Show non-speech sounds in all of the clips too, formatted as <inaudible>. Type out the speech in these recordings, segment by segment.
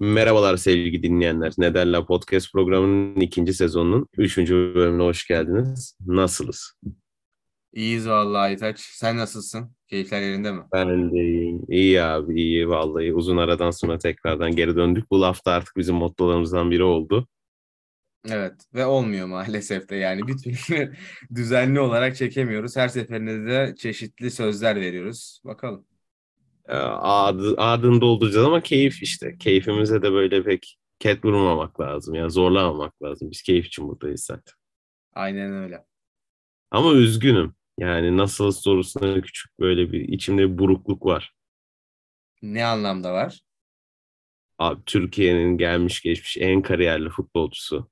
Merhabalar sevgili dinleyenler. Ne derler podcast programının ikinci sezonunun üçüncü bölümüne hoş geldiniz. Nasılsınız? İyiyiz vallahi Aytaç. Sen nasılsın? Keyifler yerinde mi? Ben de iyiyim. İyi abi iyi vallahi. Uzun aradan sonra tekrardan geri döndük. Bu hafta artık bizim mottolarımızdan biri oldu. Evet ve olmuyor maalesef de yani bir türlü <laughs> düzenli olarak çekemiyoruz. Her seferinde de çeşitli sözler veriyoruz. Bakalım. Ee, Adı, adını dolduracağız ama keyif işte. Keyfimize de böyle pek ket vurmamak lazım. Yani zorlamamak lazım. Biz keyif için buradayız zaten. Aynen öyle. Ama üzgünüm. Yani nasıl sorusuna küçük böyle bir içimde bir burukluk var. Ne anlamda var? Abi Türkiye'nin gelmiş geçmiş en kariyerli futbolcusu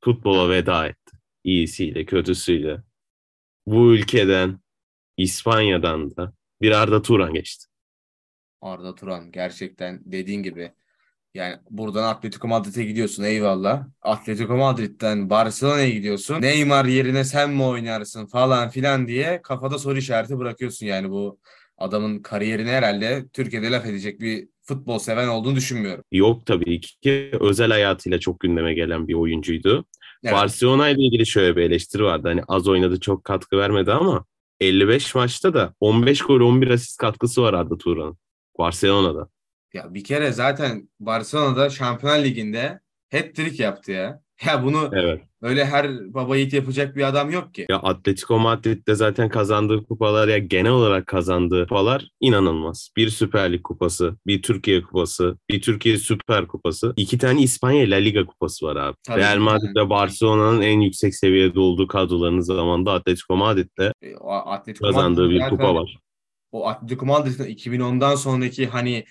futbola veda etti. İyisiyle kötüsüyle. Bu ülkeden İspanya'dan da bir Arda Turan geçti. Arda Turan gerçekten dediğin gibi yani buradan Atletico Madrid'e gidiyorsun eyvallah. Atletico Madrid'den Barcelona'ya gidiyorsun. Neymar yerine sen mi oynarsın falan filan diye kafada soru işareti bırakıyorsun yani bu adamın kariyerini herhalde Türkiye'de laf edecek bir futbol seven olduğunu düşünmüyorum. Yok tabii ki özel hayatıyla çok gündeme gelen bir oyuncuydu. Evet. Barcelona ile ilgili şöyle bir eleştiri vardı. Hani az oynadı çok katkı vermedi ama 55 maçta da 15 gol 11 asist katkısı var Arda Turan'ın. Barcelona'da. Ya bir kere zaten Barcelona'da Şampiyonlar Ligi'nde hat-trick yaptı ya. Ya bunu Evet. öyle her baba yiğit yapacak bir adam yok ki. Ya Atletico Madrid'de zaten kazandığı kupalar ya genel olarak kazandığı kupalar inanılmaz. Bir Süper Lig kupası, bir Türkiye kupası, bir Türkiye Süper Kupası, iki tane İspanya La Liga kupası var abi. Tabii. Real Madrid ve Barcelona'nın en yüksek seviyede olduğu kadrolarının zamanında Atletico Madrid'de E, Atletico kazandığı Madrid bir kupa var. O Atletico Madrid'in 2010'dan sonraki hani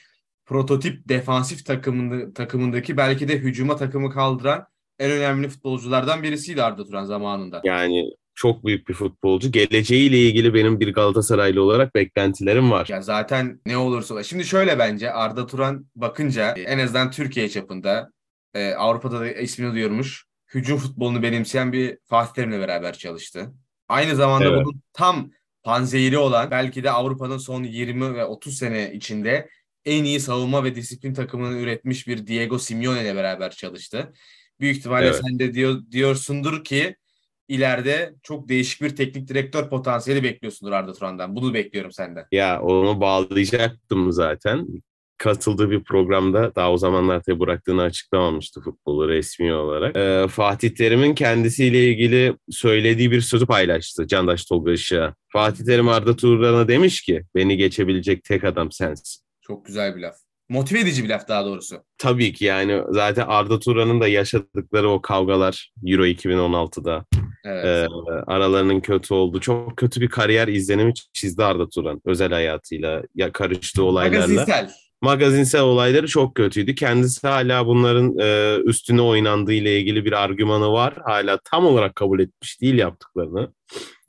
prototip defansif takımında, takımındaki belki de hücuma takımı kaldıran en önemli futbolculardan birisiydi Arda Turan zamanında. Yani çok büyük bir futbolcu. Geleceğiyle ilgili benim bir Galatasaraylı olarak beklentilerim var. Ya zaten ne olursa olsun. Şimdi şöyle bence Arda Turan bakınca en azından Türkiye çapında e, Avrupa'da da ismini duyurmuş. Hücum futbolunu benimseyen bir Fatih Terim'le beraber çalıştı. Aynı zamanda Evet. bunun tam panzehiri olan belki de Avrupa'nın son 20 ve 30 sene içinde en iyi savunma ve disiplin takımını üretmiş bir Diego Simeone ile beraber çalıştı. Büyük ihtimalle Evet. sen de diyor, diyorsundur ki ileride çok değişik bir teknik direktör potansiyeli bekliyorsundur Arda Turan'dan. Bunu bekliyorum senden. Ya onu bağlayacaktım zaten. Katıldığı bir programda daha o zamanlar tabii bıraktığını açıklamamıştı futbolu resmi olarak. Ee, Fatih Terim'in kendisiyle ilgili söylediği bir sözü paylaştı Candaş Tolga Işık'a. Fatih Terim Arda Turan'a demiş ki beni geçebilecek tek adam sensin. Çok güzel bir laf. Motive edici bir laf daha doğrusu. Tabii ki yani zaten Arda Turan'ın da yaşadıkları o kavgalar Euro 2016'da Evet. e, aralarının kötü olduğu çok kötü bir kariyer izlenimi çizdi Arda Turan özel hayatıyla ya karıştığı olaylarla. Magazinsel. Magazinsel olayları çok kötüydü. Kendisi hala bunların e, üstüne oynandığı ile ilgili bir argümanı var. Hala tam olarak kabul etmiş değil yaptıklarını.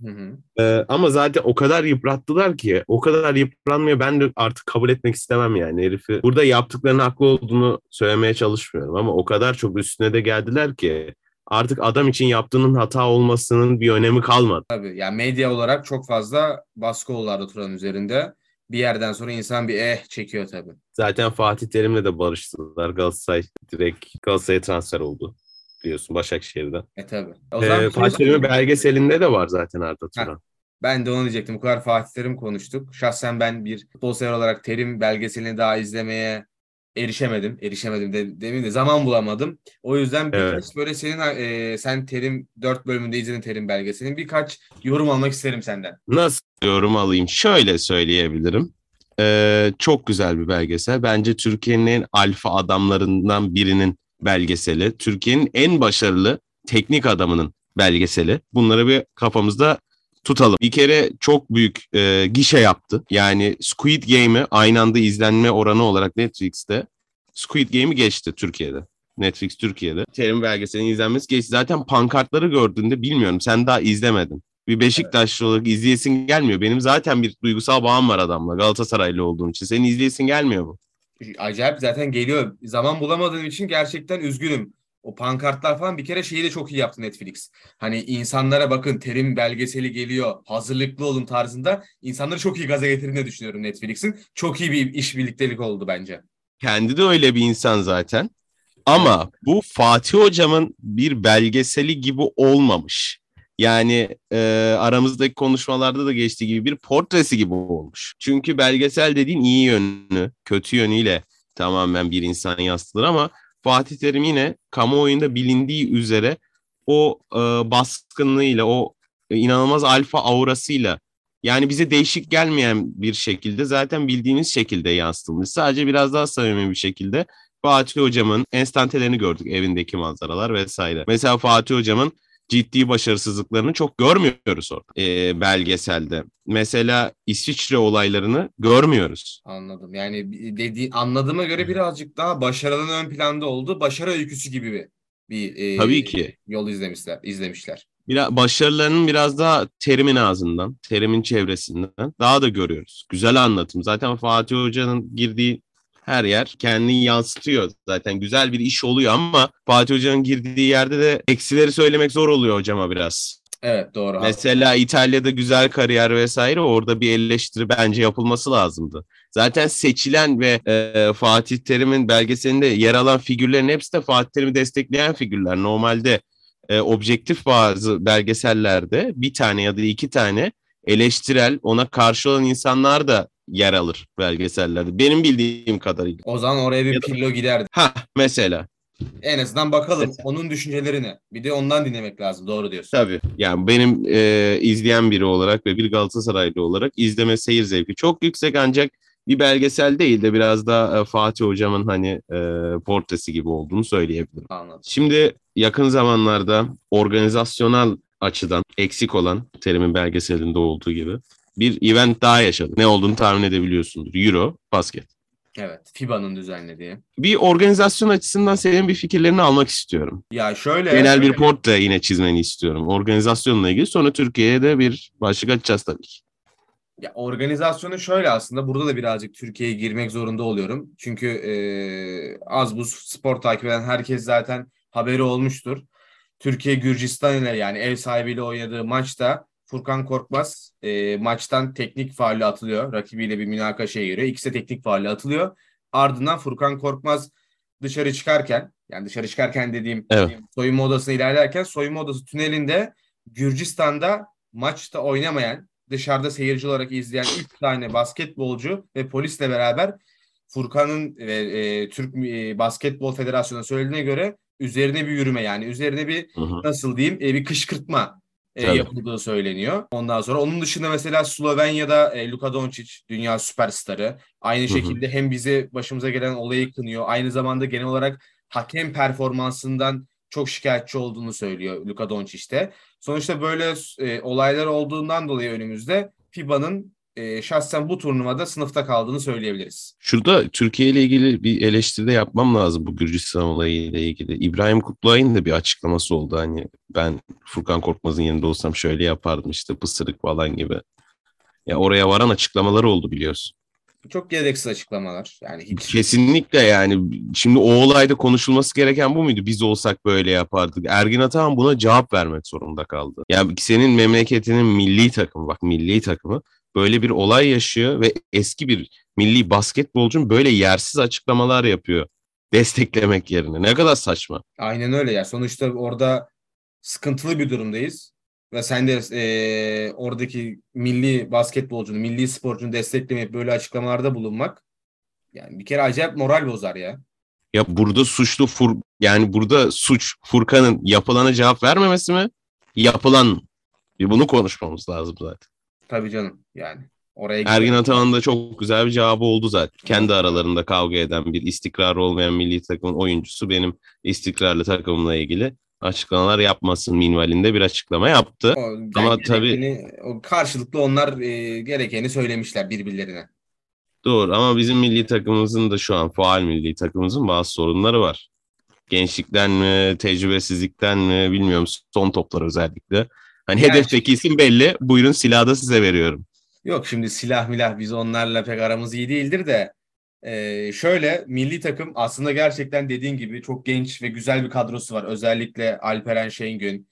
Hı hı. E, ama zaten o kadar yıprattılar ki o kadar yıpranmıyor ben de artık kabul etmek istemem yani herifi. Burada yaptıklarının haklı olduğunu söylemeye çalışmıyorum ama o kadar çok üstüne de geldiler ki artık adam için yaptığının hata olmasının bir önemi kalmadı. Tabii. Yani medya olarak çok fazla baskı oldu Arda Turan üzerinde. Bir yerden sonra insan bir eh çekiyor tabii. Zaten Fatih Terim'le de barıştılar. Galatasaray direkt Galatasaray'a transfer oldu biliyorsun Başakşehir'den. E tabii. O zaman Ee, Fatih Terim'in belgeselinde de var zaten Arda Turan. Ben de onu diyecektim. Bu kadar Fatih Terim konuştuk. Şahsen ben bir futbol sever olarak Terim belgeselini daha izlemeye erişemedim. Erişemedim de, demin de zaman bulamadım. O yüzden birkaç Evet. böyle senin e, sen Terim 4 bölümünde izledin Terim belgeselini. Birkaç yorum almak isterim senden. Nasıl yorum alayım? Şöyle söyleyebilirim. Ee, çok güzel bir belgesel. Bence Türkiye'nin en alfa adamlarından birinin belgeseli. Türkiye'nin en başarılı teknik adamının belgeseli. Bunları bir kafamızda tutalım. Bir kere çok büyük e, gişe yaptı. Yani Squid Game'i aynı anda izlenme oranı olarak Netflix'te Squid Game'i geçti Türkiye'de. Netflix Türkiye'de. Terim belgeselinin izlenmesi geçti. Zaten pankartları gördüğünde bilmiyorum sen daha izlemedin. Bir Beşiktaşlı olarak izleyesin gelmiyor. Benim zaten bir duygusal bağım var adamla. Galatasaraylı olduğum için. Senin izleyesin gelmiyor mu? Acayip zaten geliyor. Zaman bulamadığım için gerçekten üzgünüm. O pankartlar falan bir kere şeyi de çok iyi yaptı Netflix. Hani insanlara bakın terim belgeseli geliyor. Hazırlıklı olun tarzında insanları çok iyi gaza getirdiğini düşünüyorum Netflix'in. Çok iyi bir iş birliktelik oldu bence. Kendi de öyle bir insan zaten. Ama bu Fatih Hocam'ın bir belgeseli gibi olmamış. Yani e, aramızdaki konuşmalarda da geçtiği gibi bir portresi gibi olmuş. Çünkü belgesel dediğin iyi yönü, kötü yönüyle tamamen bir insan yansıtılır ama Fatih Terim yine kamuoyunda bilindiği üzere o e, baskınlığıyla, o inanılmaz alfa aurasıyla yani bize değişik gelmeyen bir şekilde zaten bildiğimiz şekilde yansıtılmış. Sadece biraz daha samimi bir şekilde Fatih Hocam'ın enstantelerini gördük evindeki manzaralar vesaire. Mesela Fatih Hocam'ın ciddi başarısızlıklarını çok görmüyoruz orada e, belgeselde. Mesela İsviçre olaylarını görmüyoruz. Anladım. Yani dediği anladığıma göre birazcık daha başarının ön planda olduğu başarı öyküsü gibi bir, bir e, Tabii ki. yol izlemişler. izlemişler. Biraz, başarılarının biraz daha terimin ağzından, terimin çevresinden daha da görüyoruz. Güzel anlatım. Zaten Fatih Hoca'nın girdiği her yer kendini yansıtıyor. Zaten güzel bir iş oluyor ama Fatih Hoca'nın girdiği yerde de eksileri söylemek zor oluyor hocama biraz. Evet doğru. Mesela İtalya'da güzel kariyer vesaire orada bir eleştiri bence yapılması lazımdı. Zaten seçilen ve e, Fatih Terim'in belgeselinde yer alan figürlerin hepsi de Fatih Terim'i destekleyen figürler. Normalde e, objektif bazı belgesellerde bir tane ya da iki tane eleştirel ona karşı olan insanlar da yer alır belgesellerde. Benim bildiğim kadarıyla. O zaman oraya bir pillo giderdi. Ha mesela. En azından bakalım onun düşüncelerini. Bir de ondan dinlemek lazım. Doğru diyorsun. Tabii. Yani benim e, izleyen biri olarak ve bir Galatasaraylı olarak izleme seyir zevki çok yüksek ancak bir belgesel değil de biraz da e, Fatih Hocam'ın hani e, portresi gibi olduğunu söyleyebilirim. Anladım. Şimdi yakın zamanlarda organizasyonel açıdan eksik olan terimin belgeselinde olduğu gibi bir event daha yaşadık. Ne olduğunu tahmin edebiliyorsundur. Euro basket. Evet, FIBA'nın düzenlediği. Bir organizasyon açısından senin bir fikirlerini almak istiyorum. Ya şöyle... Genel bir portre yine çizmeni istiyorum. Organizasyonla ilgili. Sonra Türkiye'ye de bir başlık açacağız tabii ki. Ya organizasyonu şöyle aslında burada da birazcık Türkiye'ye girmek zorunda oluyorum. Çünkü e, az bu spor takip eden herkes zaten haberi olmuştur. Türkiye Gürcistan ile yani ev sahibiyle oynadığı maçta Furkan Korkmaz e, maçtan teknik faulle atılıyor. Rakibiyle bir münakaşaya giriyor. İkisi de teknik faulle atılıyor. Ardından Furkan Korkmaz dışarı çıkarken yani dışarı çıkarken dediğim evet. soyunma odasına ilerlerken soyunma odası tünelinde Gürcistan'da maçta oynamayan dışarıda seyirci olarak izleyen 3 tane basketbolcu ve polisle beraber Furkan'ın ve e, Türk e, Basketbol Federasyonu'na söylediğine göre üzerine bir yürüme yani üzerine bir hı hı. nasıl diyeyim e, bir kışkırtma e, yapıldığı söyleniyor. Ondan sonra onun dışında mesela Slovenya'da e, Luka Doncic dünya süperstarı. Aynı şekilde hı hı. hem bize başımıza gelen olayı kınıyor. Aynı zamanda genel olarak hakem performansından çok şikayetçi olduğunu söylüyor Luka Doncic'te. Sonuçta böyle e, olaylar olduğundan dolayı önümüzde FIBA'nın e, şahsen bu turnuvada sınıfta kaldığını söyleyebiliriz. Şurada Türkiye ile ilgili bir eleştiri de yapmam lazım bu Gürcistan olayıyla ilgili. İbrahim Kutluay'ın da bir açıklaması oldu. Hani ben Furkan Korkmaz'ın yerinde olsam şöyle yapardım işte pısırık falan gibi. Ya oraya varan açıklamalar oldu biliyorsun. Çok gereksiz açıklamalar. Yani hiç... Kesinlikle yani. Şimdi o olayda konuşulması gereken bu muydu? Biz olsak böyle yapardık. Ergin Ataman buna cevap vermek zorunda kaldı. Ya yani senin memleketinin milli takımı bak milli takımı böyle bir olay yaşıyor ve eski bir milli basketbolcun böyle yersiz açıklamalar yapıyor. Desteklemek yerine. Ne kadar saçma. Aynen öyle ya. Sonuçta orada sıkıntılı bir durumdayız. Ve sen de e, oradaki milli basketbolcunu, milli sporcunu desteklemeyip böyle açıklamalarda bulunmak yani bir kere acayip moral bozar ya. Ya burada suçlu Fur yani burada suç Furkan'ın yapılana cevap vermemesi mi? Yapılan bunu konuşmamız lazım zaten. Tabii canım yani. Oraya Ergin Ataman'ın da çok güzel bir cevabı oldu zaten. Kendi aralarında kavga eden bir istikrarı olmayan milli takımın oyuncusu benim istikrarlı takımımla ilgili açıklamalar yapmasın minvalinde bir açıklama yaptı. O, Ama tabii o karşılıklı onlar e, gerekeni söylemişler birbirlerine. Doğru ama bizim milli takımımızın da şu an faal milli takımımızın bazı sorunları var. Gençlikten mi, tecrübesizlikten mi bilmiyorum son toplar özellikle. Hani yani, hedefteki isim belli. Buyurun silahı da size veriyorum. Yok şimdi silah milah biz onlarla pek aramız iyi değildir de ee, şöyle milli takım aslında gerçekten dediğin gibi çok genç ve güzel bir kadrosu var. Özellikle Alperen Şengün,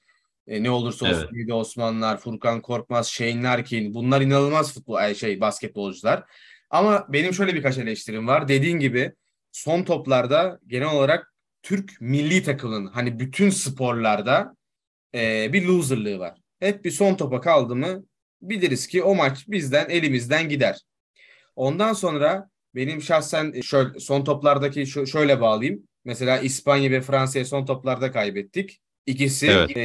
e, ne olursa olsun evet. Osmanlar, Furkan Korkmaz, Shane Larkin bunlar inanılmaz futbol şey basketbolcular. Ama benim şöyle birkaç eleştirim var. Dediğin gibi son toplarda genel olarak Türk milli takımının hani bütün sporlarda e, bir loserlığı var. Hep bir son topa kaldı mı biliriz ki o maç bizden elimizden gider. Ondan sonra benim şahsen şöyle son toplardaki şöyle bağlayayım. Mesela İspanya ve Fransa'ya son toplarda kaybettik. İkisi evet. e,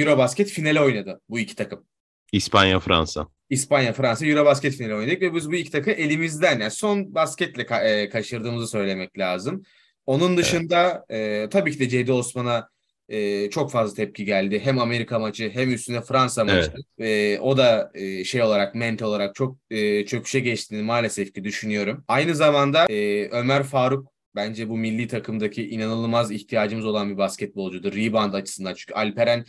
Eurobasket finali oynadı bu iki takım. İspanya Fransa. İspanya Fransa Eurobasket finali oynadık ve biz bu iki takı elimizden yani son basketle ka- e, kaçırdığımızı söylemek lazım. Onun dışında evet. e, tabii ki de Cedi Osman'a e, çok fazla tepki geldi. Hem Amerika maçı hem üstüne Fransa maçı. Evet. E, o da e, şey olarak mental olarak çok e, çöküşe geçtiğini maalesef ki düşünüyorum. Aynı zamanda e, Ömer Faruk bence bu milli takımdaki inanılmaz ihtiyacımız olan bir basketbolcudur. Rebound açısından. Çünkü Alperen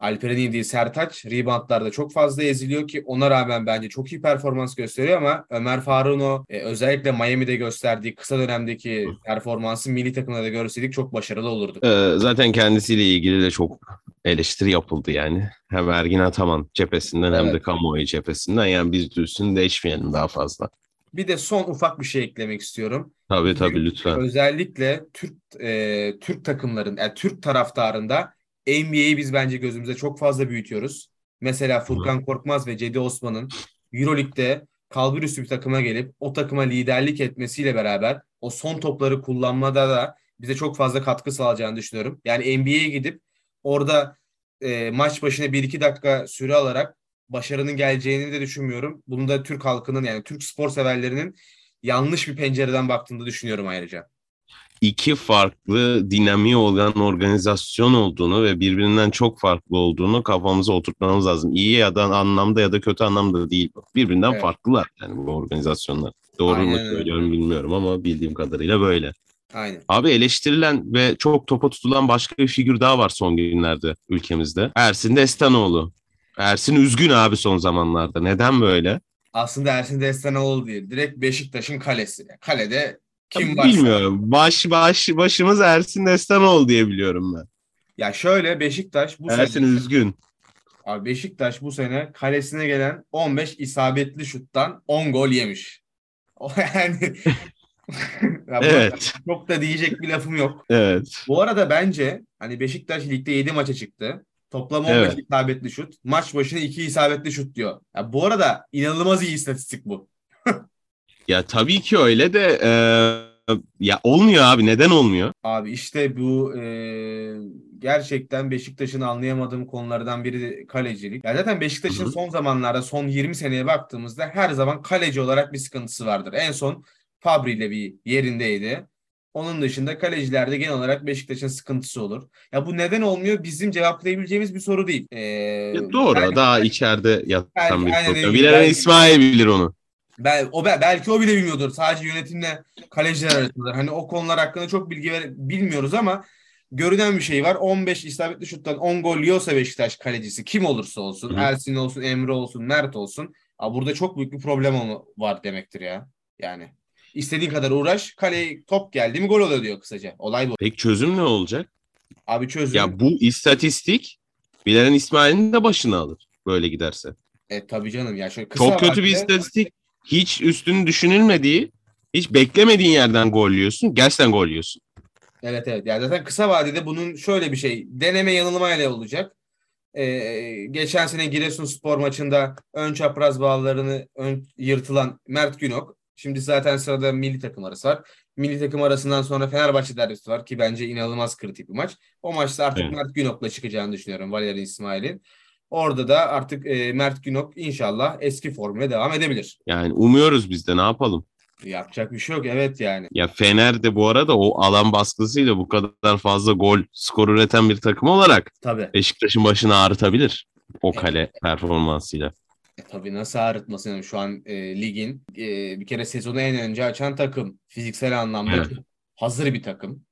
Alperen'in değil Sertaç reboundlarda çok fazla eziliyor ki ona rağmen bence çok iyi performans gösteriyor ama Ömer Faruk'un o e, özellikle Miami'de gösterdiği kısa dönemdeki performansı milli takımda da görseydik çok başarılı olurdu. Ee, zaten kendisiyle ilgili de çok eleştiri yapıldı yani. Hem Ergin Ataman cephesinden evet. hem de kamuoyu cephesinden yani biz üstünü değişmeyelim daha fazla. Bir de son ufak bir şey eklemek istiyorum. Tabii tabii lütfen. Özellikle Türk e, Türk takımların, yani Türk taraftarında NBA'yi biz bence gözümüzde çok fazla büyütüyoruz. Mesela Furkan Korkmaz ve Cedi Osman'ın Euroleague'de kalbur üstü bir takıma gelip o takıma liderlik etmesiyle beraber o son topları kullanmada da bize çok fazla katkı sağlayacağını düşünüyorum. Yani NBA'ye gidip orada e, maç başına 1-2 dakika süre alarak başarının geleceğini de düşünmüyorum. Bunu da Türk halkının yani Türk spor severlerinin yanlış bir pencereden baktığını düşünüyorum ayrıca iki farklı dinamiği olan organizasyon olduğunu ve birbirinden çok farklı olduğunu kafamıza oturtmamız lazım. İyi ya da anlamda ya da kötü anlamda değil. Birbirinden evet. farklılar yani bu organizasyonlar. Doğru Aynen mu söylüyorum bilmiyorum ama bildiğim kadarıyla böyle. Aynen. Abi eleştirilen ve çok topa tutulan başka bir figür daha var son günlerde ülkemizde. Ersin Destanoğlu. Ersin üzgün abi son zamanlarda. Neden böyle? Aslında Ersin Destanoğlu değil. Direkt Beşiktaş'ın kalesi. Kalede kim varsa. Bilmiyorum. Baş, baş, başımız Ersin Destanoğlu diye biliyorum ben. Ya şöyle Beşiktaş bu Ersin sene... üzgün. Abi Beşiktaş bu sene kalesine gelen 15 isabetli şuttan 10 gol yemiş. <laughs> O yani <laughs> evet. Çok da diyecek bir lafım yok. Evet. Bu arada bence hani Beşiktaş ligde 7 maça çıktı. Toplam 15 evet. isabetli şut. Maç başına 2 isabetli şut diyor. Ya bu arada inanılmaz iyi istatistik bu. Ya tabii ki öyle de e, ya olmuyor abi. Neden olmuyor? Abi işte bu e, gerçekten Beşiktaş'ın anlayamadığım konulardan biri kalecilik. Ya zaten Beşiktaş'ın Hı-hı. son zamanlarda son 20 seneye baktığımızda her zaman kaleci olarak bir sıkıntısı vardır. En son Fabri ile bir yerindeydi. Onun dışında kalecilerde genel olarak Beşiktaş'ın sıkıntısı olur. Ya bu neden olmuyor? Bizim cevaplayabileceğimiz bir soru değil. Ee, ya doğru. Yani, daha içeride yatan bir soru. Bilen İsmail bilir onu. Bel, o belki o bile bilmiyordur. Sadece yönetimle kaleciler arasındadır. Hani o konular hakkında çok bilgi ver, bilmiyoruz ama görünen bir şey var. 15 isabetli şuttan 10 gol yiyorsa Beşiktaş kalecisi kim olursa olsun, Hı. Ersin olsun, Emre olsun, Mert olsun. Abi burada çok büyük bir problem var demektir ya. Yani istediğin kadar uğraş, kaleye top geldi mi gol oluyor diyor kısaca. Olay bu. Peki çözüm ne olacak? Abi çözüm. Ya bu istatistik Bilal İsmail'in de başını alır böyle giderse. E tabii canım ya şöyle kısa Çok kötü bir istatistik hiç üstünü düşünülmediği, hiç beklemediğin yerden gol yiyorsun. Gerçekten gol yiyorsun. Evet evet. Yani zaten kısa vadede bunun şöyle bir şey. Deneme yanılmayla olacak. Ee, geçen sene Giresunspor maçında ön çapraz bağlarını ön, yırtılan Mert Günok. Şimdi zaten sırada milli takım arası var. Milli takım arasından sonra Fenerbahçe derbisi var ki bence inanılmaz kritik bir maç. O maçta artık evet. Mert Günok'la çıkacağını düşünüyorum Valerian İsmail'in. Orada da artık e, Mert Günok inşallah eski formuna devam edebilir. Yani umuyoruz biz de ne yapalım? Yapacak bir şey yok evet yani. Ya Fener de bu arada o alan baskısıyla bu kadar fazla gol skor üreten bir takım olarak Tabii. Beşiktaş'ın başını ağrıtabilir o kale evet. performansıyla. E, tabii nasıl ağrıtmasın yani şu an e, ligin e, bir kere sezonu en önce açan takım fiziksel anlamda evet. hazır bir takım.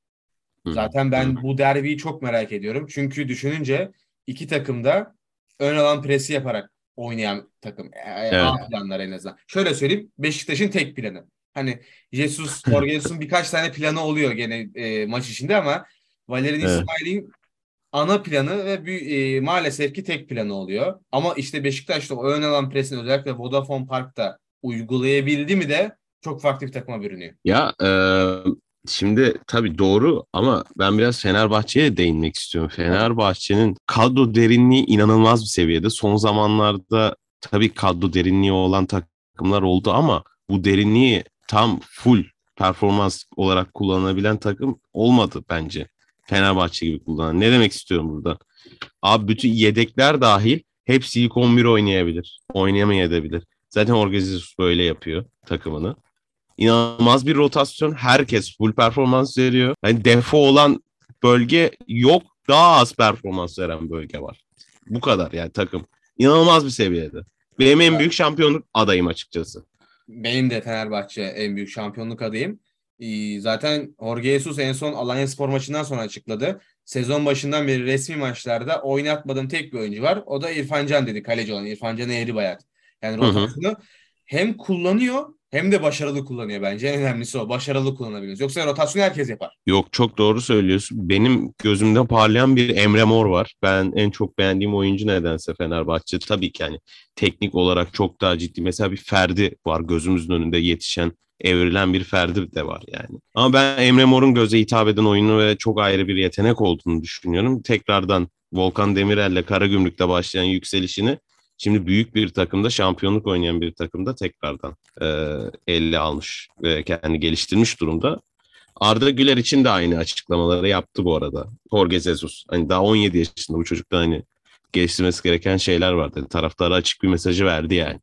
Zaten ben bu derbiyi çok merak ediyorum. Çünkü düşününce iki takım da ön alan presi yaparak oynayan takım. E, e, evet. A planlar en azından. Şöyle söyleyeyim. Beşiktaş'ın tek planı. Hani Jesus, <laughs> Jorge Jesus'un birkaç tane planı oluyor gene e, maç içinde ama Valerian evet. İsmail'in ana planı ve bir, e, maalesef ki tek planı oluyor. Ama işte Beşiktaş'ta o ön alan presini özellikle Vodafone Park'ta uygulayabildi mi de çok farklı bir takıma bürünüyor. Ya e, Şimdi tabii doğru ama ben biraz Fenerbahçe'ye de değinmek istiyorum. Fenerbahçe'nin kadro derinliği inanılmaz bir seviyede. Son zamanlarda tabii kadro derinliği olan takımlar oldu ama bu derinliği tam full performans olarak kullanabilen takım olmadı bence. Fenerbahçe gibi kullanan. Ne demek istiyorum burada? Abi bütün yedekler dahil hepsi ilk 11 oynayabilir. Oynayamayabilir. Zaten Jesus böyle yapıyor takımını. İnanılmaz bir rotasyon. Herkes full performans veriyor. Yani defo olan bölge yok. Daha az performans veren bölge var. Bu kadar yani takım. İnanılmaz bir seviyede. Benim en büyük şampiyonluk adayım açıkçası. Benim de Fenerbahçe en büyük şampiyonluk adayım. Ee, Zaten Jorge Jesus en son Alanya Spor maçından sonra açıkladı. Sezon başından beri resmi maçlarda oynatmadığım tek bir oyuncu var. O da İrfan Can dedi. Kaleci olan İrfan Can Eğri Bayat. Yani rotasyonu hem kullanıyor hem de başarılı kullanıyor bence. En önemlisi o. Başarılı kullanabiliyoruz. Yoksa rotasyonu herkes yapar. Yok çok doğru söylüyorsun. Benim gözümde parlayan bir Emre Mor var. Ben en çok beğendiğim oyuncu nedense Fenerbahçe. Tabii ki yani teknik olarak çok daha ciddi. Mesela bir Ferdi var gözümüzün önünde yetişen, evrilen bir Ferdi de var yani. Ama ben Emre Mor'un göze hitap eden oyunu ve çok ayrı bir yetenek olduğunu düşünüyorum. Tekrardan Volkan Demirel'le Karagümrük'te başlayan yükselişini şimdi büyük bir takımda şampiyonluk oynayan bir takımda tekrardan e, elle almış ve kendini geliştirmiş durumda. Arda Güler için de aynı açıklamaları yaptı bu arada. Jorge Jesus. Hani daha 17 yaşında bu çocukta hani geliştirmesi gereken şeyler var dedi. Taraftara açık bir mesajı verdi yani.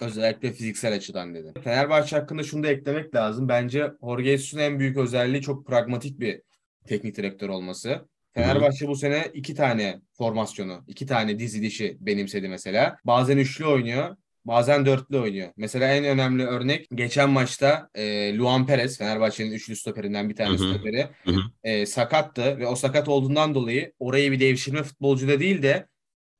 Özellikle fiziksel açıdan dedi. Fenerbahçe hakkında şunu da eklemek lazım. Bence Jorge Jesus'un en büyük özelliği çok pragmatik bir teknik direktör olması. Fenerbahçe bu sene iki tane formasyonu, iki tane dizilişi benimsedi mesela. Bazen üçlü oynuyor, bazen dörtlü oynuyor. Mesela en önemli örnek geçen maçta e, Luan Perez, Fenerbahçe'nin üçlü stoperinden bir tane stoperi, e, sakattı ve o sakat olduğundan dolayı orayı bir devşirme futbolcu da değil de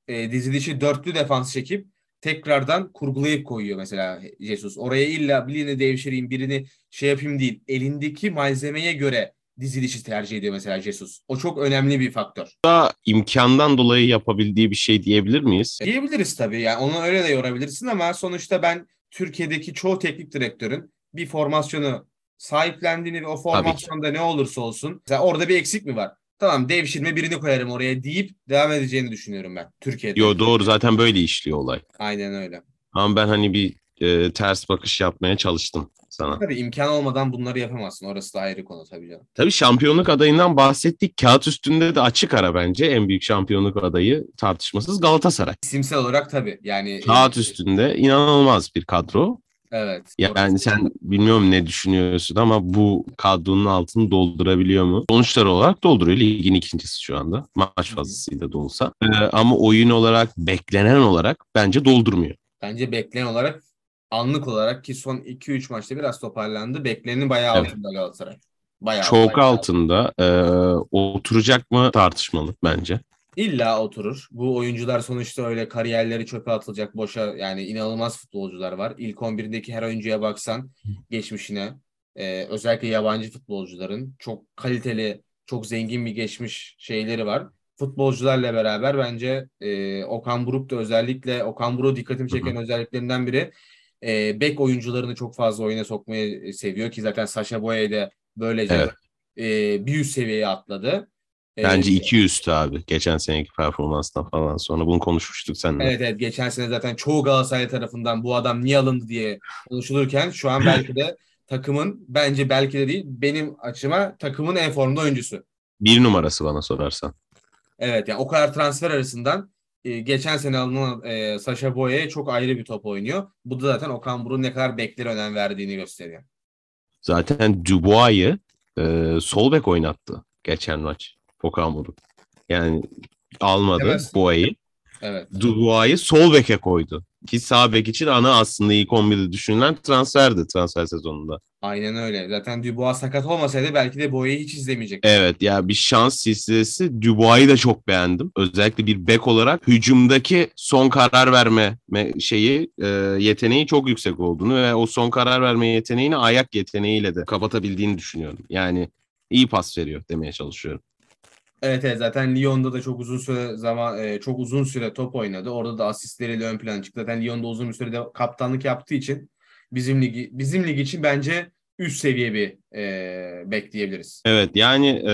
e, dizilişi dörtlü defans çekip tekrardan kurgulayıp koyuyor mesela Jesus. Oraya illa birini devşireyim, birini şey yapayım değil. Elindeki malzemeye göre dizilişi tercih ediyor mesela Jesus. O çok önemli bir faktör. Da imkandan dolayı yapabildiği bir şey diyebilir miyiz? Diyebiliriz tabii. Yani onu öyle de yorabilirsin ama sonuçta ben Türkiye'deki çoğu teknik direktörün bir formasyonu sahiplendiğini ve o formasyonda ne olursa olsun mesela orada bir eksik mi var? Tamam devşirme birini koyarım oraya deyip devam edeceğini düşünüyorum ben Türkiye'de. Yo doğru zaten böyle işliyor olay. Aynen öyle. Ama ben hani bir e, ters bakış yapmaya çalıştım sana. Tabii imkan olmadan bunları yapamazsın. Orası da ayrı konu tabii canım. Tabii şampiyonluk adayından bahsettik. Kağıt üstünde de açık ara bence en büyük şampiyonluk adayı tartışmasız Galatasaray. İsimsel olarak tabii. Yani Kağıt üstünde inanılmaz bir kadro. Evet. Yani sen bilmiyorum ne düşünüyorsun ama bu kadronun altını doldurabiliyor mu? Sonuçlar olarak dolduruyor. Ligin ikincisi şu anda. Maç fazlasıyla da olsa. Ee, ama oyun olarak, beklenen olarak bence doldurmuyor. Bence beklenen olarak anlık olarak ki son 2-3 maçta biraz toparlandı. Beklenenin bayağı Evet. altında Galatasaray. Bayağı Çok bayağı. altında. Ee, oturacak mı tartışmalı bence. İlla oturur. Bu oyuncular sonuçta öyle kariyerleri çöpe atılacak boşa yani inanılmaz futbolcular var. İlk 11'deki her oyuncuya baksan geçmişine e, özellikle yabancı futbolcuların çok kaliteli, çok zengin bir geçmiş şeyleri var. Futbolcularla beraber bence e, Okan Buruk da özellikle Okan Buruk dikkatimi çeken özelliklerinden biri e, bek oyuncularını çok fazla oyuna sokmayı seviyor ki zaten Sacha Boey de böylece Evet. e, bir üst seviyeye atladı. E, Bence 200'tü abi. Geçen seneki performanstan falan sonra bunu konuşmuştuk seninle. Evet evet geçen sene zaten çoğu Galatasaray tarafından bu adam niye alındı diye konuşulurken şu an belki de <laughs> takımın bence belki de değil benim açıma takımın en formda oyuncusu. Bir numarası bana sorarsan. Evet yani o kadar transfer arasından e, geçen sene alınan e, Sacha Boey'e çok ayrı bir top oynuyor. Bu da zaten Okan Buruk'un ne kadar beklere önem verdiğini gösteriyor. Zaten Dubois'ı e, sol bek oynattı geçen maç. Okan Buruk. Yani almadı Evet. Boğa'yı. Evet. Dubois'ı sol beke koydu. Ki sağ bek için ana aslında ilk 11'de düşünülen transferdi transfer sezonunda. Aynen öyle. Zaten Dubois sakat olmasaydı belki de Boey'i hiç izlemeyecek. Evet ya bir şans silsilesi. Dubois'ı da çok beğendim. Özellikle bir bek olarak hücumdaki son karar verme me- şeyi e, yeteneği çok yüksek olduğunu ve o son karar verme yeteneğini ayak yeteneğiyle de kapatabildiğini düşünüyorum. Yani iyi pas veriyor demeye çalışıyorum. Evet, evet zaten Lyon'da da çok uzun süre zaman e, çok uzun süre top oynadı. Orada da asistleriyle ön plana çıktı. Zaten Lyon'da uzun bir sürede kaptanlık yaptığı için bizim ligi bizim lig için bence üst seviye bir e, bekleyebiliriz. Evet yani e,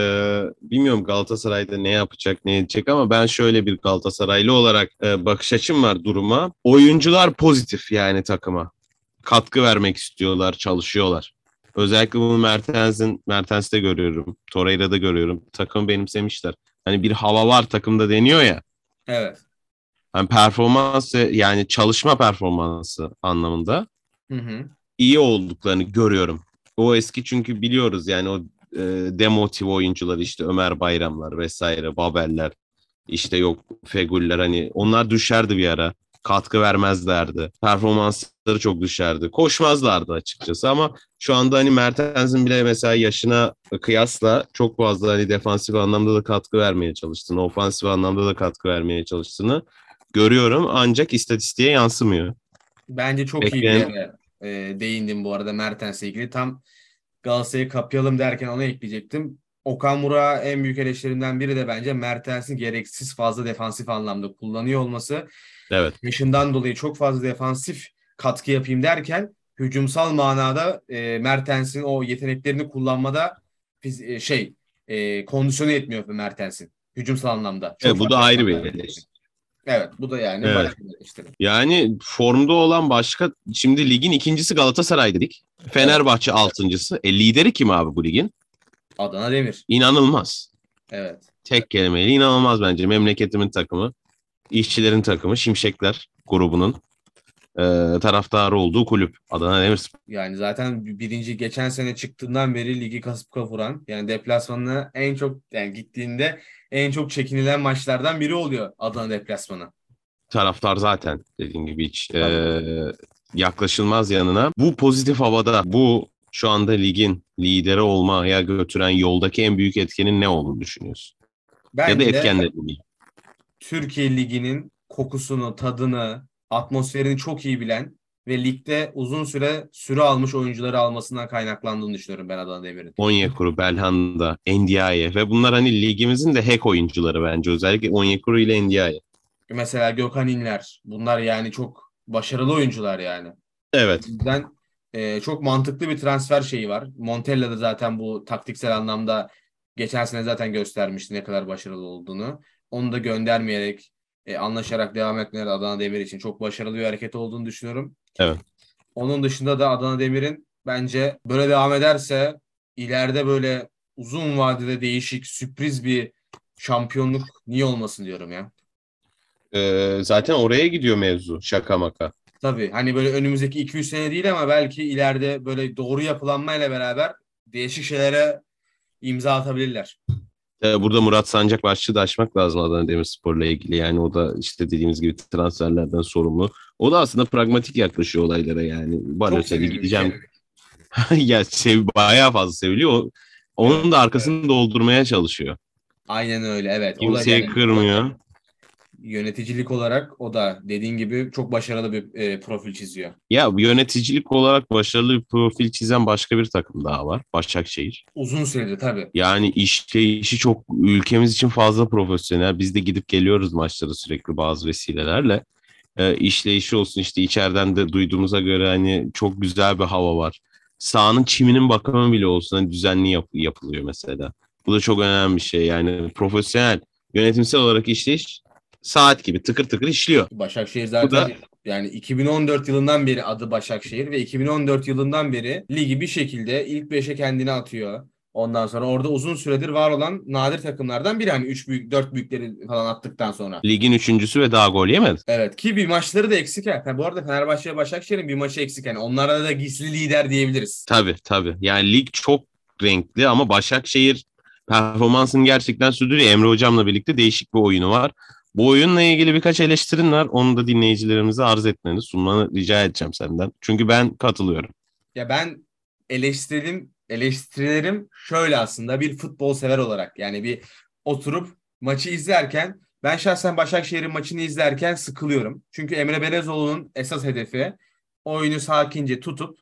bilmiyorum Galatasaray'da ne yapacak ne edecek ama ben şöyle bir Galatasaraylı olarak e, bakış açım var duruma. Oyuncular pozitif yani takıma. Katkı vermek istiyorlar, çalışıyorlar. Özellikle bunu Mertens'in Mertens'te görüyorum. Torreira'da görüyorum. Takımı benimsemişler. Hani bir hava var takımda deniyor ya. Evet. Hani performans yani çalışma performansı anlamında Hı hı. iyi olduklarını görüyorum. O eski çünkü biliyoruz yani o e, demotive oyuncular işte Ömer Bayramlar vesaire, Babeller işte yok Feguller hani onlar düşerdi bir ara. Katkı vermezlerdi. Performansları çok düşerdi. Koşmazlardı açıkçası ama şu anda hani Mertens'in bile mesela yaşına kıyasla çok fazla hani defansif anlamda da katkı vermeye çalıştığını, ofansif anlamda da katkı vermeye çalıştığını görüyorum ancak istatistiğe yansımıyor. Bence çok iyi bir Bekleyen- yere e, değindim bu arada Mertens'le ilgili. Tam Galatasaray'ı kapayalım derken onu ekleyecektim. Okan Burak'a en büyük eleştirimden biri de bence Mertens'in gereksiz fazla defansif anlamda kullanıyor olması. Evet. Yaşından dolayı çok fazla defansif katkı yapayım derken hücumsal manada e, Mertens'in o yeteneklerini kullanmada e, şey e, kondisyonu yetmiyor Mertens'in hücumsal anlamda. Çok Evet, bu da ayrı bir eleştiri. Evet bu da yani Evet. başka bir eleştiri. Yani formda olan başka şimdi ligin ikincisi Galatasaray dedik. Fenerbahçe altıncısı. E, lideri kim abi bu ligin? Adana Demir. İnanılmaz. Evet. Tek kelimeyle inanılmaz bence. Memleketimin takımı, işçilerin takımı, Şimşekler grubunun e, taraftarı olduğu kulüp. Adana Demirspor. Yani zaten birinci geçen sene çıktığından beri ligi kasıp kavuran yani deplasmanına en çok yani gittiğinde en çok çekinilen maçlardan biri oluyor Adana deplasmanı. Taraftar zaten dediğim gibi hiç e, yaklaşılmaz yanına. Bu pozitif havada, bu şu anda ligin lideri olmaya götüren yoldaki en büyük etkenin ne olduğunu düşünüyorsun? ya da Bence etkenleri diyeyim. Türkiye liginin kokusunu, tadını, atmosferini çok iyi bilen ve ligde uzun süre süre almış oyuncuları almasından kaynaklandığını düşünüyorum ben Adana Demir'in. Onyekuru, Belhanda, Ndiaye ve bunlar hani ligimizin de hack oyuncuları bence. Özellikle Onyekuru ile Ndiaye. Mesela Gökhan İnler. Bunlar yani çok başarılı oyuncular yani. Evet. O yüzden e, çok mantıklı bir transfer şeyi var. Montella da zaten bu taktiksel anlamda geçen sene zaten göstermişti ne kadar başarılı olduğunu. Onu da göndermeyerek e, anlaşarak devam etmeleri Adana Demir için çok başarılı bir hareket olduğunu düşünüyorum. Evet. Onun dışında da Adana Demir'in bence böyle devam ederse ileride böyle uzun vadede değişik sürpriz bir şampiyonluk niye olmasın diyorum ya. Ee, zaten oraya gidiyor mevzu. Şaka maka. Tabii hani böyle önümüzdeki 200 sene değil ama belki ileride böyle doğru yapılanmayla beraber değişik şeylere imza atabilirler. Burada Murat Sancak başlığı da açmak lazım Adana Demirspor'la ilgili. Yani o da işte dediğimiz gibi transferlerden sorumlu. O da aslında pragmatik yaklaşıyor olaylara yani. Seviyorum gideceğim. <laughs> ya sev, bayağı fazla seviliyor. O- Onun da arkasını doldurmaya çalışıyor. Aynen öyle evet. O da Kimseyi yani kırmıyor. Yöneticilik olarak o da dediğin gibi çok başarılı bir e, profil çiziyor. Ya yöneticilik olarak başarılı bir profil çizen başka bir takım daha var. Başakşehir. Uzun süredir tabii. Yani işleyişi çok ülkemiz için fazla profesyonel. Biz de gidip geliyoruz maçlara sürekli bazı vesilelerle. E, işleyişi olsun işte içeriden de duyduğumuza göre hani çok güzel bir hava var. Sahanın çiminin bakımı bile olsun hani düzenli yap- yapılıyor mesela. Bu da çok önemli bir şey. Yani profesyonel, yönetimsel olarak işleyiş saat gibi tıkır tıkır işliyor. Başakşehir zaten da- yani 2014 yılından beri adı Başakşehir ve 2014 yılından beri ligi bir şekilde ilk 5'e kendini atıyor. Ondan sonra orada uzun süredir var olan nadir takımlardan biri hani 3 büyük 4 büyükleri falan attıktan sonra. Ligin üçüncüsü ve daha gol yemedi. Evet ki bir maçları da eksik. Ha, bu arada Fenerbahçe ve Başakşehir'in bir maçı eksik. Yani onlara da gizli lider diyebiliriz. Tabii tabii. Yani lig çok renkli ama Başakşehir performansını gerçekten sürdürüyor. Emre Hocam'la birlikte değişik bir oyunu var. Bu oyunla ilgili birkaç eleştirin var. Onu da dinleyicilerimize arz etmeni, sunmanı rica edeceğim senden. Çünkü ben katılıyorum. Ya ben eleştirim eleştirilerim şöyle aslında bir futbol sever olarak yani bir oturup maçı izlerken ben şahsen Başakşehir'in maçını izlerken sıkılıyorum. Çünkü Emre Belezoğlu'nun esas hedefi oyunu sakince tutup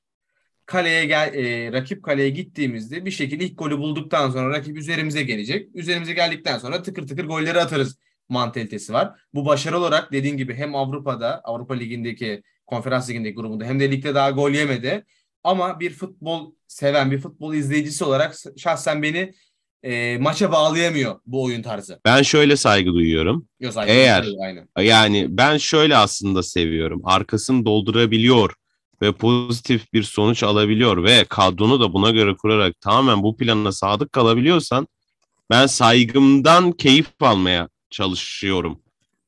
kaleye gel e, rakip kaleye gittiğimizde bir şekilde ilk golü bulduktan sonra rakip üzerimize gelecek. Üzerimize geldikten sonra tıkır tıkır golleri atarız mantalitesi var. Bu başarı olarak dediğin gibi hem Avrupa'da Avrupa Ligi'ndeki Konferans Ligi'ndeki grubunda hem de ligde daha gol yemedi. Ama bir futbol seven, bir futbol izleyicisi olarak şahsen beni e, maça bağlayamıyor bu oyun tarzı. Ben şöyle saygı duyuyorum. Yok, saygı Eğer- duyuyorum, aynen. Yani ben şöyle aslında seviyorum. Arkasını doldurabiliyor ve pozitif bir sonuç alabiliyor ve kadronu da buna göre kurarak tamamen bu plana sadık kalabiliyorsan ben saygımdan keyif almaya çalışıyorum.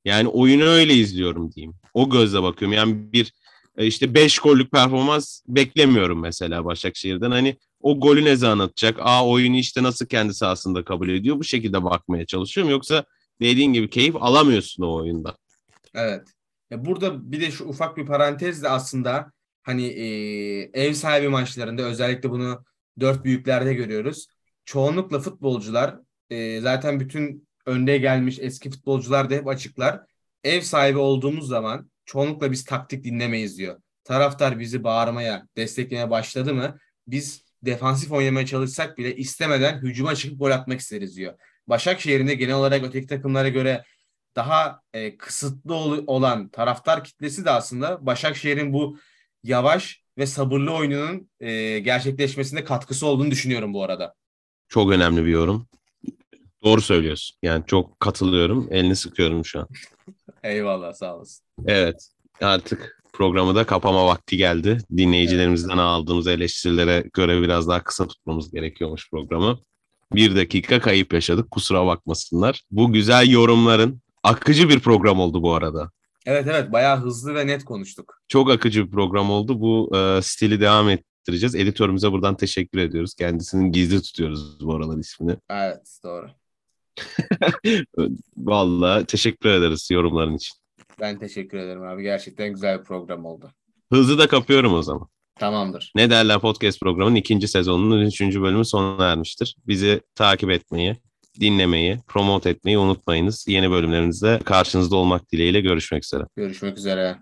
Yani oyunu öyle izliyorum diyeyim. O gözle bakıyorum. Yani bir e, işte 5 gollük performans beklemiyorum mesela Başakşehir'den. Hani o golü ne zaman atacak? Aa oyunu işte nasıl kendi sahasında kabul ediyor? Bu şekilde bakmaya çalışıyorum. Yoksa dediğin gibi keyif alamıyorsun o oyunda. Evet. Burada bir de şu ufak bir parantez de aslında hani e, ev sahibi maçlarında özellikle bunu dört büyüklerde görüyoruz. Çoğunlukla futbolcular e, zaten bütün önde gelmiş eski futbolcular da hep açıklar. Ev sahibi olduğumuz zaman çoğunlukla biz taktik dinlemeyiz diyor. Taraftar bizi bağırmaya, desteklemeye başladı mı biz defansif oynamaya çalışsak bile istemeden hücuma çıkıp gol atmak isteriz diyor. Başakşehir'in de genel olarak öteki takımlara göre daha e, kısıtlı ol- olan taraftar kitlesi de aslında Başakşehir'in bu yavaş ve sabırlı oyununun e, gerçekleşmesinde katkısı olduğunu düşünüyorum bu arada. Çok önemli bir yorum. Doğru söylüyorsun. Yani çok katılıyorum. Elini sıkıyorum şu an. <laughs> Eyvallah sağ olasın. Evet. Artık programı da kapama vakti geldi. Dinleyicilerimizden aldığımız eleştirilere göre biraz daha kısa tutmamız gerekiyormuş programı. Bir dakika kayıp yaşadık. Kusura bakmasınlar. Bu güzel yorumların akıcı bir program oldu bu arada. Evet evet bayağı hızlı ve net konuştuk. Çok akıcı bir program oldu. Bu e, stili devam ettireceğiz. Editörümüze buradan teşekkür ediyoruz. Kendisinin gizli tutuyoruz bu aralar ismini. Evet doğru. <laughs> Vallahi teşekkür ederiz yorumların için. Ben teşekkür ederim abi. Gerçekten güzel bir program oldu. Hızlı da kapıyorum o zaman. Tamamdır. Ne derler podcast programının ikinci sezonunun üçüncü bölümü sona ermiştir. Bizi takip etmeyi, dinlemeyi, promote etmeyi unutmayınız. Yeni bölümlerimizde karşınızda olmak dileğiyle görüşmek üzere. Görüşmek üzere.